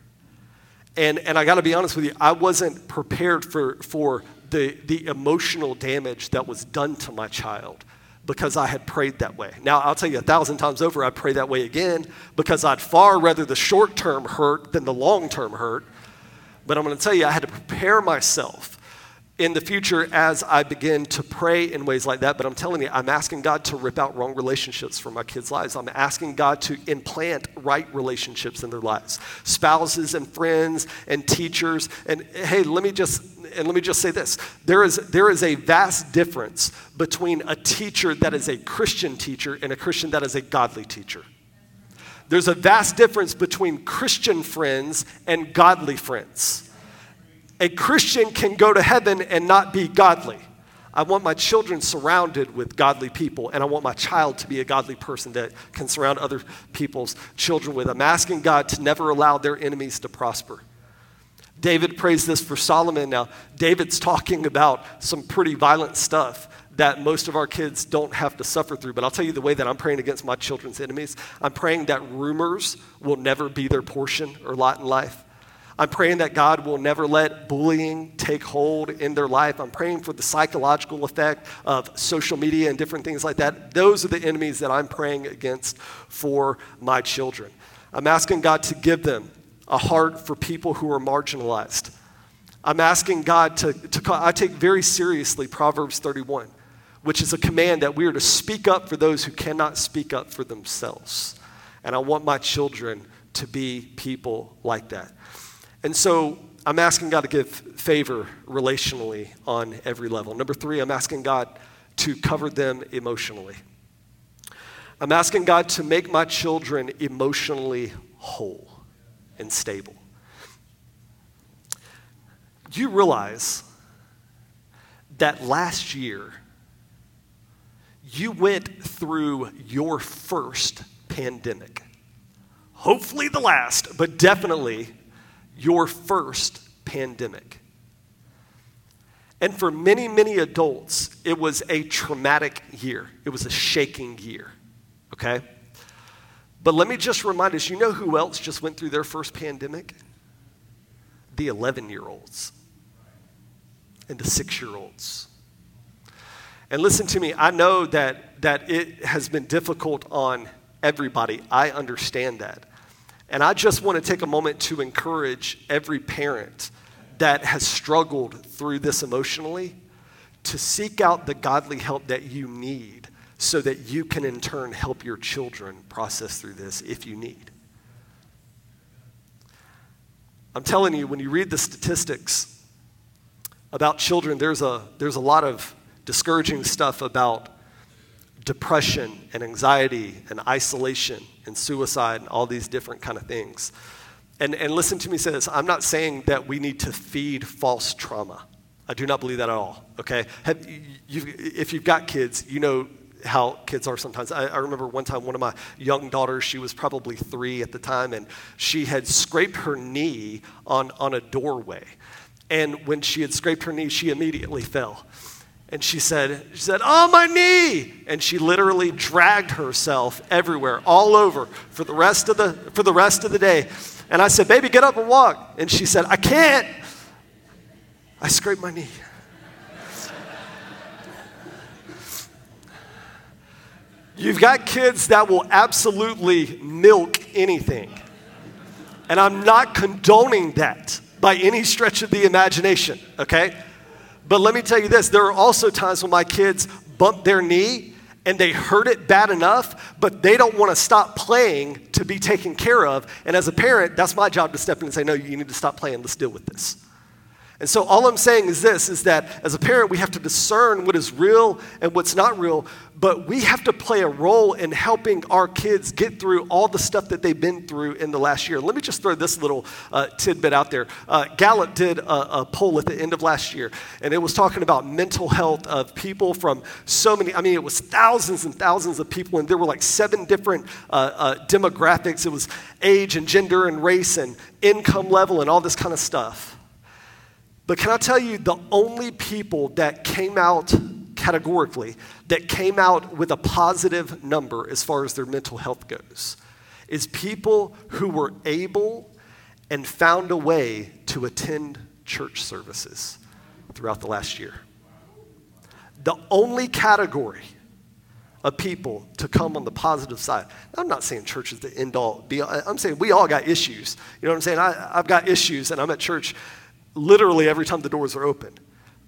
Speaker 1: And, and I got to be honest with you, I wasn't prepared for, for the, the emotional damage that was done to my child because I had prayed that way. Now, I'll tell you a thousand times over, I pray that way again because I'd far rather the short term hurt than the long term hurt. But I'm going to tell you, I had to prepare myself in the future as I begin to pray in ways like that. But I'm telling you, I'm asking God to rip out wrong relationships from my kids' lives. I'm asking God to implant right relationships in their lives spouses and friends and teachers. And hey, let me just. And let me just say this there is, there is a vast difference between a teacher that is a Christian teacher and a Christian that is a godly teacher. There's a vast difference between Christian friends and godly friends. A Christian can go to heaven and not be godly. I want my children surrounded with godly people, and I want my child to be a godly person that can surround other people's children with. I'm asking God to never allow their enemies to prosper. David prays this for Solomon. Now, David's talking about some pretty violent stuff that most of our kids don't have to suffer through. But I'll tell you the way that I'm praying against my children's enemies. I'm praying that rumors will never be their portion or lot in life. I'm praying that God will never let bullying take hold in their life. I'm praying for the psychological effect of social media and different things like that. Those are the enemies that I'm praying against for my children. I'm asking God to give them a heart for people who are marginalized. I'm asking God to, to I take very seriously Proverbs 31 which is a command that we are to speak up for those who cannot speak up for themselves. And I want my children to be people like that. And so I'm asking God to give favor relationally on every level. Number three, I'm asking God to cover them emotionally. I'm asking God to make my children emotionally whole and stable. Do you realize that last year, you went through your first pandemic. Hopefully the last, but definitely your first pandemic. And for many, many adults, it was a traumatic year. It was a shaking year, okay? But let me just remind us you know who else just went through their first pandemic? The 11 year olds and the six year olds and listen to me, I know that, that it has been difficult on everybody. I understand that. And I just want to take a moment to encourage every parent that has struggled through this emotionally to seek out the godly help that you need so that you can in turn help your children process through this if you need. I'm telling you, when you read the statistics about children, there's a, there's a lot of discouraging stuff about depression and anxiety and isolation and suicide and all these different kind of things. And, and listen to me say this I'm not saying that we need to feed false trauma. I do not believe that at all, okay? Have, you, if you've got kids, you know how kids are sometimes. I, I, remember one time one of my young daughters, she was probably three at the time, and she had scraped her knee on, on a doorway. And when she had scraped her knee, she immediately fell. And she said, she said, Oh, my knee! And she literally dragged herself everywhere, all over, for the rest of the, for the, rest of the day. And I said, Baby, get up and walk. And she said, I can't. I scraped my knee. You've got kids that will absolutely milk anything. And I'm not condoning that by any stretch of the imagination, okay? But let me tell you this there are also times when my kids bump their knee and they hurt it bad enough, but they don't want to stop playing to be taken care of. And as a parent, that's my job to step in and say, no, you need to stop playing, let's deal with this. And so all I'm saying is this is that as a parent we have to discern what is real and what's not real, but we have to play a role in helping our kids get through all the stuff that they've been through in the last year. Let me just throw this little uh, tidbit out there. Uh, Gallup did a, a, poll at the end of last year, and it was talking about mental health of people from so many, I mean, it was thousands and thousands of people, and there were like seven different uh, uh demographics. It was age and gender and race and income level and all this kind of stuff. But can I tell you, the only people that came out categorically, that came out with a positive number as far as their mental health goes, is people who were able and found a way to attend church services throughout the last year. The only category of people to come on the positive side. I'm not saying church is the end all be all. I'm saying we all got issues. You know what I'm saying? I, I've got issues and I'm at church literally every time the doors are open.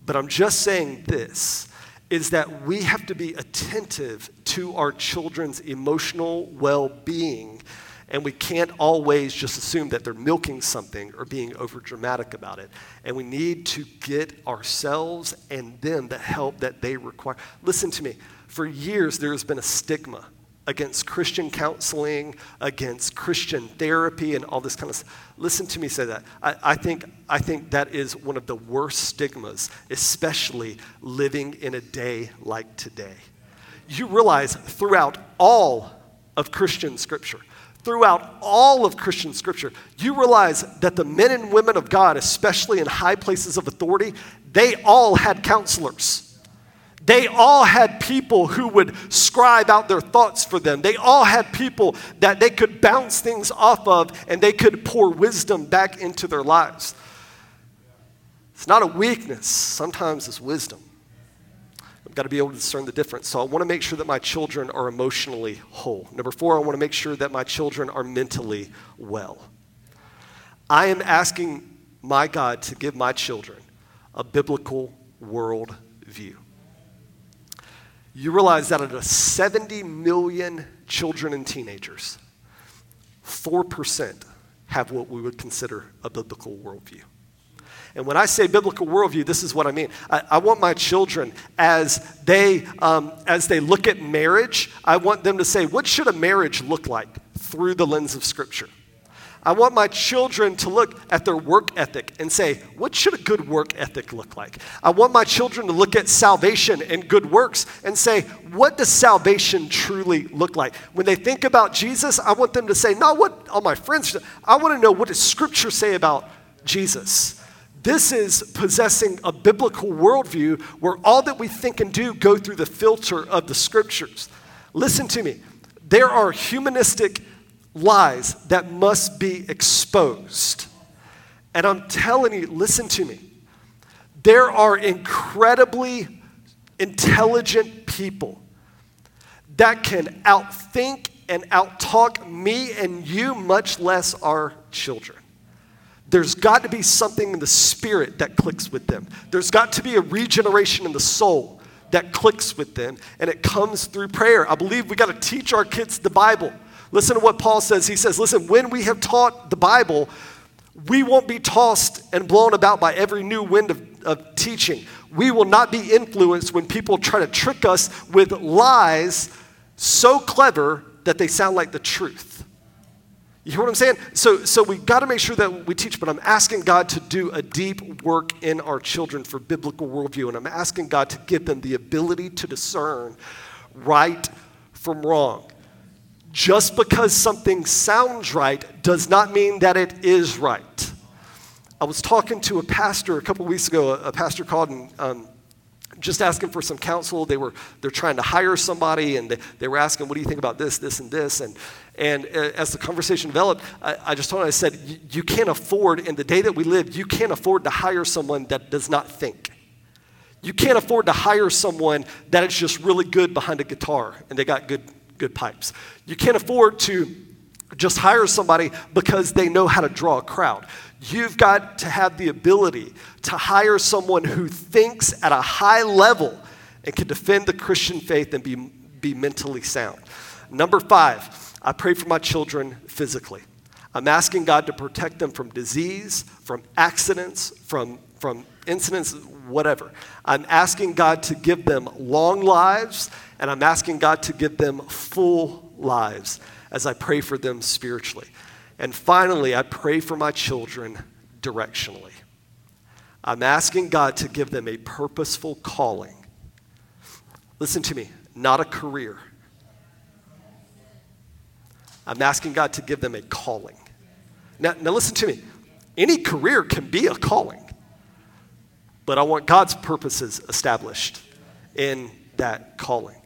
Speaker 1: But I'm just saying this is that we have to be attentive to our children's emotional well being. And we can't always just assume that they're milking something or being over dramatic about it. And we need to get ourselves and them the help that they require. Listen to me. For years, there's been a stigma against Christian counseling, against Christian therapy, and all this kind of stuff. Listen to me say that. I, I, think, I think that is one of the worst stigmas, especially living in a day like today. You realize throughout all of Christian scripture, throughout all of Christian scripture, you realize that the men and women of God, especially in high places of authority, they all had counselors. They all had people who would scribe out their thoughts for them. They all had people that they could bounce things off of and they could pour wisdom back into their lives. It's not a weakness, sometimes it's wisdom. I've got to be able to discern the difference. So I want to make sure that my children are emotionally whole. Number four, I want to make sure that my children are mentally well. I am asking my God to give my children a biblical world view you realize that out of 70 million children and teenagers, 4% have what we would consider a biblical worldview. And when I say biblical worldview, this is what I mean. I, I want my children, as they, um, as they look at marriage, I want them to say, what should a marriage look like through the lens of Scripture? I want my children to look at their work ethic and say, what should a good work ethic look like? I want my children to look at salvation and good works and say, what does salvation truly look like? When they think about Jesus, I want them to say, not what all my friends, I want to know what does Scripture say about Jesus? This is possessing a biblical worldview where all that we think and do go through the filter of the Scriptures. Listen to me. There are humanistic lies that must be exposed. And I'm telling you, listen to me. There are incredibly intelligent people that can outthink and outtalk me and you, much less our children. There's got to be something in the spirit that clicks with them. There's got to be a regeneration in the soul that clicks with them, and it comes through prayer. I believe we got to teach our kids the Bible. Listen to what Paul says. He says, Listen, when we have taught the Bible, we won't be tossed and blown about by every new wind of of teaching. We will not be influenced when people try to trick us with lies so clever that they sound like the truth. You hear what I'm saying? So, so we got to make sure that we teach, but I'm asking God to do a deep work in our children for biblical worldview, and I'm asking God to give them the ability to discern right from wrong. Just because something sounds right does not mean that it is right. I was talking to a pastor a couple weeks ago. A, pastor called and um, just asking for some counsel. They were they're trying to hire somebody, and they, they were asking, "What do you think about this, this, and this?" And and uh, as the conversation developed, I, I just told him, I said, "You can't afford in the day that we live. You can't afford to hire someone that does not think." You can't afford to hire someone that is just really good behind a guitar and they got good, good pipes. You can't afford to just hire somebody because they know how to draw a crowd. You've got to have the ability to hire someone who thinks at a high level and can defend the Christian faith and be, be mentally sound. Number five, I pray for my children physically. I'm asking God to protect them from disease, from accidents, from, from incidents, whatever. I'm asking God to give them long lives, and I'm asking God to give them full lives as I pray for them spiritually. And finally, I pray for my children directionally. I'm asking God to give them a purposeful calling. Listen to me, not a career. I'm asking God to give them a calling. Now, now listen to me. Any career can be a calling, but I want God's purposes established in that calling.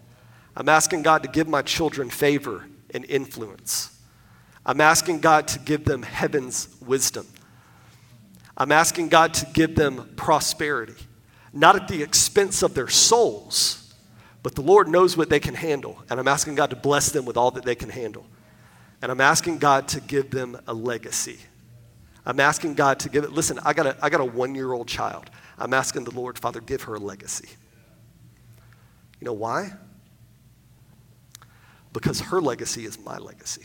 Speaker 1: I'm asking God to give my children favor and influence. I'm asking God to give them heaven's wisdom. I'm asking God to give them prosperity, not at the expense of their souls, but the Lord knows what they can handle. And I'm asking God to bless them with all that they can handle. And I'm asking God to give them a legacy. I'm asking God to give it. Listen, I got a, I got a one year old child. I'm asking the Lord, Father, give her a legacy. You know why? Because her legacy is my legacy.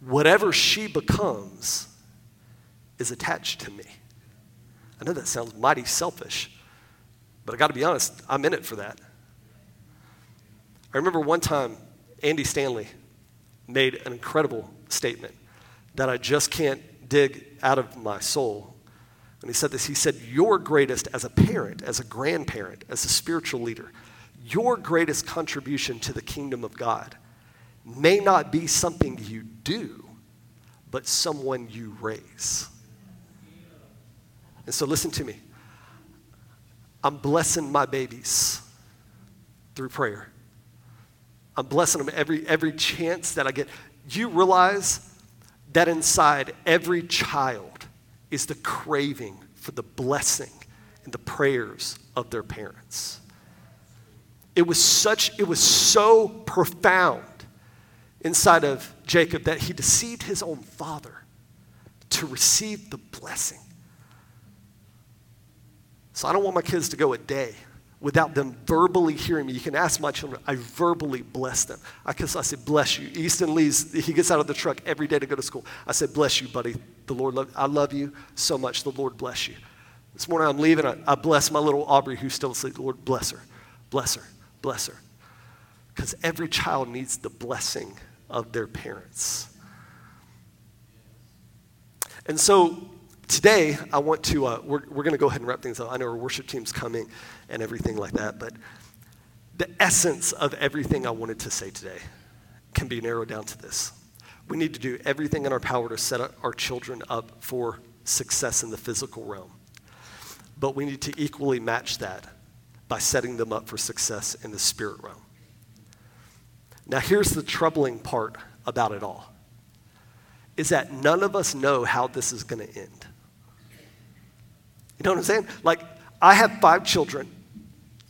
Speaker 1: whatever she becomes is attached to me. I know that sounds mighty selfish, but I got to be honest, I'm in it for that. I remember one time Andy Stanley made an incredible statement that I just can't dig out of my soul. And he said this He said, Your greatest, as a parent, as a grandparent, as a spiritual leader, your greatest contribution to the kingdom of God may not be something you do, but someone you raise. And so listen to me. I'm blessing my babies through prayer. I'm blessing them every, every chance that I get. You realize that inside every child is the craving for the blessing and the prayers of their parents. It was such, it was so profound inside of Jacob that he deceived his own father to receive the blessing. So I don't want my kids to go a day without them verbally hearing me. You can ask my children, I verbally bless them. I, kiss, I said, bless you. Easton leaves, he gets out of the truck every day to go to school. I said, bless you, buddy. The Lord, love, I love you so much. The Lord bless you. This morning I'm leaving. I, I bless my little Aubrey who's still asleep. The Lord bless her, bless her, bless her. Because every child needs the blessing of their parents. And so today, I want to, uh, we're, we're going to go ahead and wrap things up. I know our worship team's coming and everything like that, but the essence of everything I wanted to say today can be narrowed down to this. We need to do everything in our power to set our children up for success in the physical realm. But we need to equally match that by setting them up for success in the spirit realm. Now, here's the troubling part about it all is that none of us know how this is going to end. You know what I'm saying? Like, I have five children,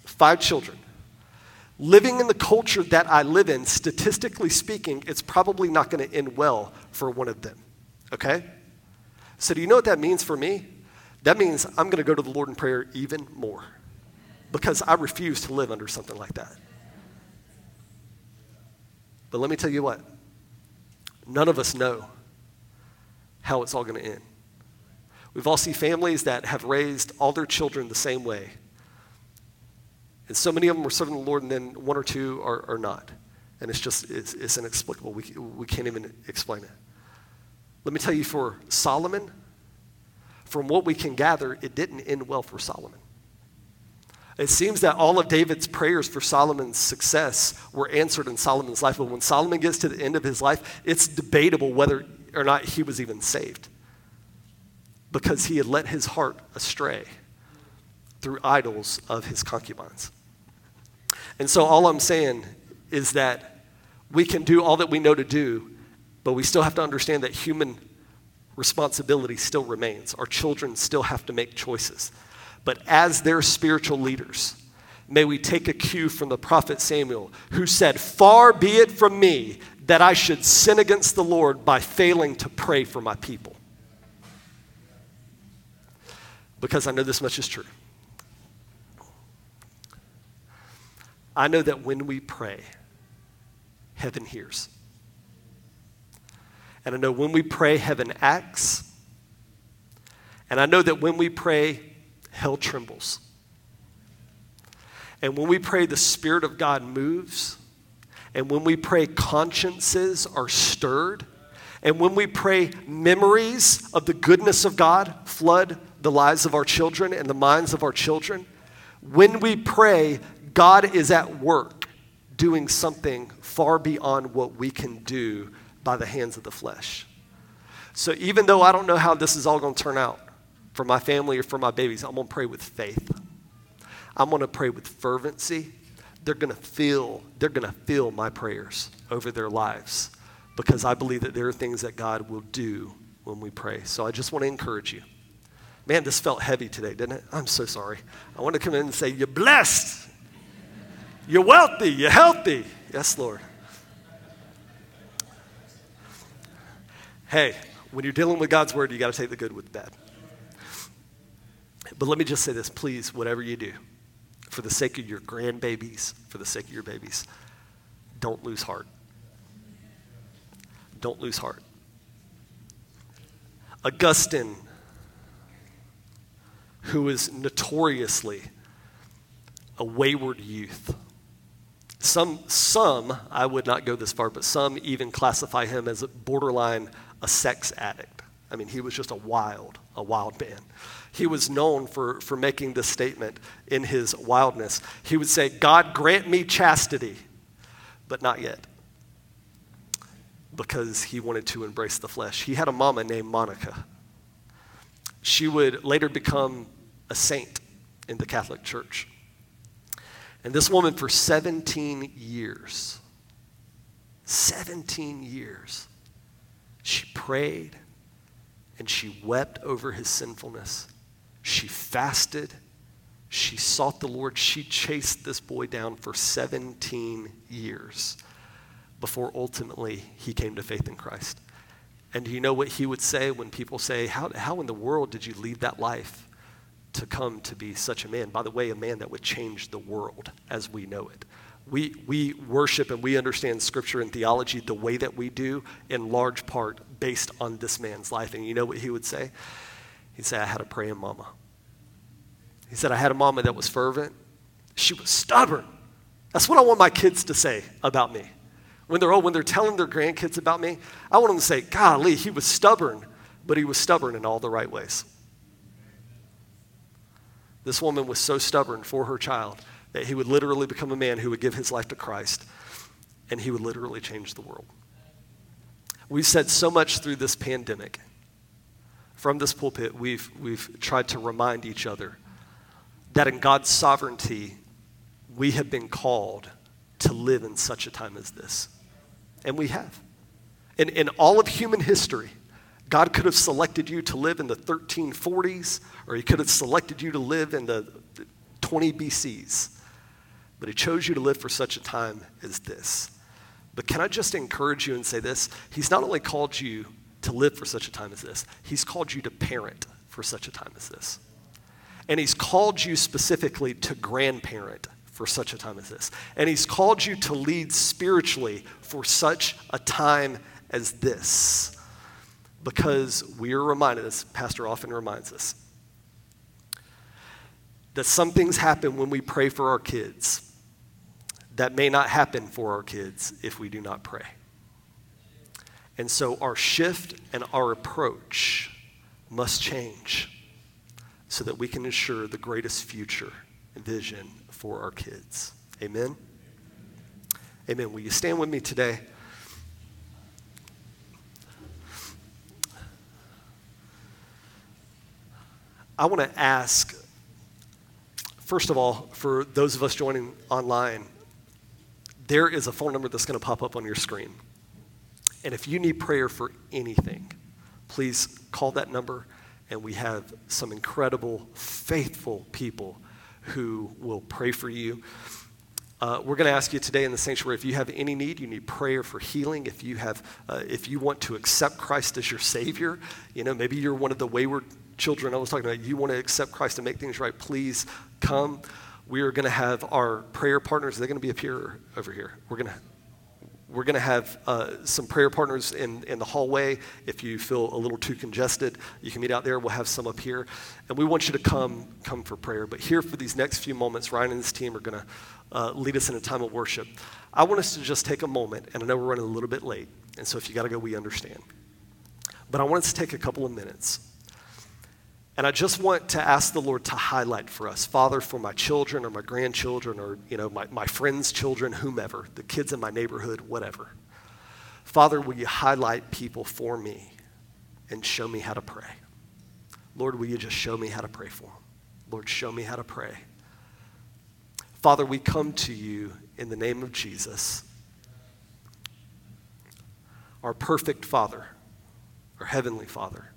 Speaker 1: five children. Living in the culture that I live in, statistically speaking, it's probably not going to end well for one of them. Okay? So, do you know what that means for me? That means I'm going to go to the Lord in prayer even more because I refuse to live under something like that. But let me tell you what none of us know how it's all going to end. We've all seen families that have raised all their children the same way. And so many of them are serving the Lord, and then one or two are, are not. And it's just, it's, it's inexplicable. We, we can't even explain it. Let me tell you, for Solomon, from what we can gather, it didn't end well for Solomon. It seems that all of David's prayers for Solomon's success were answered in Solomon's life, but when Solomon gets to the end of his life, it's debatable whether or not he was even saved because he had let his heart astray through idols of his concubines. And so, all I'm saying is that we can do all that we know to do, but we still have to understand that human responsibility still remains. Our children still have to make choices. But as their spiritual leaders, may we take a cue from the prophet Samuel, who said, Far be it from me that I should sin against the Lord by failing to pray for my people. Because I know this much is true. I know that when we pray, heaven hears. And I know when we pray, heaven acts. And I know that when we pray, hell trembles. And when we pray, the Spirit of God moves. And when we pray, consciences are stirred. And when we pray, memories of the goodness of God flood the lives of our children and the minds of our children. When we pray, God is at work doing something far beyond what we can do by the hands of the flesh. So even though I don't know how this is all going to turn out for my family or for my babies, I'm going to pray with faith. I'm going to pray with fervency. They're going to feel they're going to feel my prayers over their lives because I believe that there are things that God will do when we pray. So I just want to encourage you. Man, this felt heavy today, didn't it? I'm so sorry. I want to come in and say, You're blessed. You're wealthy. You're healthy. Yes, Lord. Hey, when you're dealing with God's word, you got to take the good with the bad. But let me just say this please, whatever you do, for the sake of your grandbabies, for the sake of your babies, don't lose heart. Don't lose heart. Augustine, who was notoriously a wayward youth, some, some, I would not go this far, but some even classify him as a borderline a sex addict. I mean, he was just a wild, a wild man. He was known for, for making this statement in his wildness. He would say, God grant me chastity, but not yet. Because he wanted to embrace the flesh. He had a mama named Monica. She would later become a saint in the Catholic Church. And this woman, for 17 years, 17 years, she prayed and she wept over his sinfulness. She fasted. She sought the Lord. She chased this boy down for 17 years before ultimately he came to faith in Christ. And do you know what he would say when people say, How, how in the world did you lead that life? to come to be such a man. By the way, a man that would change the world as we know it. We, we worship and we understand scripture and theology the way that we do, in large part based on this man's life. And you know what he would say? He'd say, I had a praying mama. He said, I had a mama that was fervent. She was stubborn. That's what I want my kids to say about me. When they're old, when they're telling their grandkids about me, I want them to say, Golly, he was stubborn, but he was stubborn in all the right ways. This woman was so stubborn for her child that he would literally become a man who would give his life to Christ and he would literally change the world. We've said so much through this pandemic. From this pulpit, we've, we've tried to remind each other that in God's sovereignty, we have been called to live in such a time as this. And we have. In, in all of human history, God could have selected you to live in the 1340s, or He could have selected you to live in the 20 BCs. But He chose you to live for such a time as this. But can I just encourage you and say this? He's not only called you to live for such a time as this, He's called you to parent for such a time as this. And He's called you specifically to grandparent for such a time as this. And He's called you to lead spiritually for such a time as this. because we are reminded, as Pastor often reminds us, that some things happen when we pray for our kids that may not happen for our kids if we do not pray. And so our shift and our approach must change so that we can ensure the greatest future vision for our kids. Amen? Amen. Will you stand with me today? I want to ask, first of all, for those of us joining online, there is a phone number that's going to pop up on your screen. And if you need prayer for anything, please call that number, and we have some incredible, faithful people who will pray for you. Uh, we're going to ask you today in the sanctuary if you have any need, you need prayer for healing. If you have, uh, if you want to accept Christ as your Savior, you know maybe you're one of the wayward children I was talking about. You want to accept Christ and make things right. Please come. We are going to have our prayer partners. They're going to be up here, over here. We're going to we're going to have uh, some prayer partners in, in the hallway. If you feel a little too congested, you can meet out there. We'll have some up here. And we want you to come, come for prayer. But here for these next few moments, Ryan and his team are going to uh, lead us in a time of worship. I want us to just take a moment, and I know we're running a little bit late. And so if you got to go, we understand. But I want us to take a couple of minutes and I just want to ask the Lord to highlight for us, Father, for my children or my grandchildren or, you know, my, my friends' children, whomever, the kids in my neighborhood, whatever. Father, will you highlight people for me and show me how to pray? Lord, will you just show me how to pray for them? Lord, show me how to pray. Father, we come to you in the name of Jesus, our perfect Father, our heavenly Father.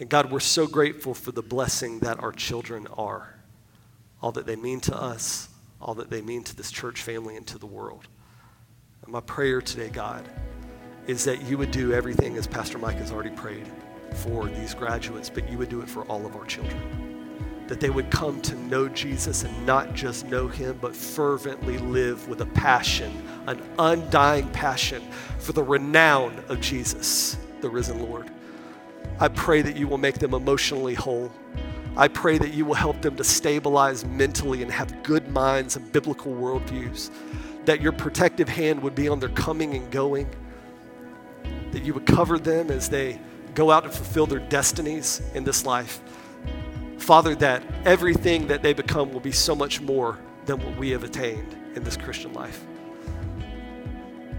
Speaker 1: And God, we're so grateful for the blessing that our children are, all that they mean to us, all that they mean to this church family and to the world. And my prayer today, God, is that you would do everything as Pastor Mike has already prayed for these graduates, but you would do it for all of our children. That they would come to know Jesus and not just know him, but fervently live with a passion, an undying passion for the renown of Jesus, the risen Lord. I pray that you will make them emotionally whole. I pray that you will help them to stabilize mentally and have good minds and biblical worldviews. That your protective hand would be on their coming and going. That you would cover them as they go out to fulfill their destinies in this life. Father, that everything that they become will be so much more than what we have attained in this Christian life.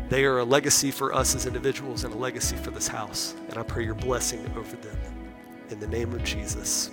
Speaker 1: They are a legacy for us as individuals and a legacy for this house. And I pray your blessing over them. In the name of Jesus.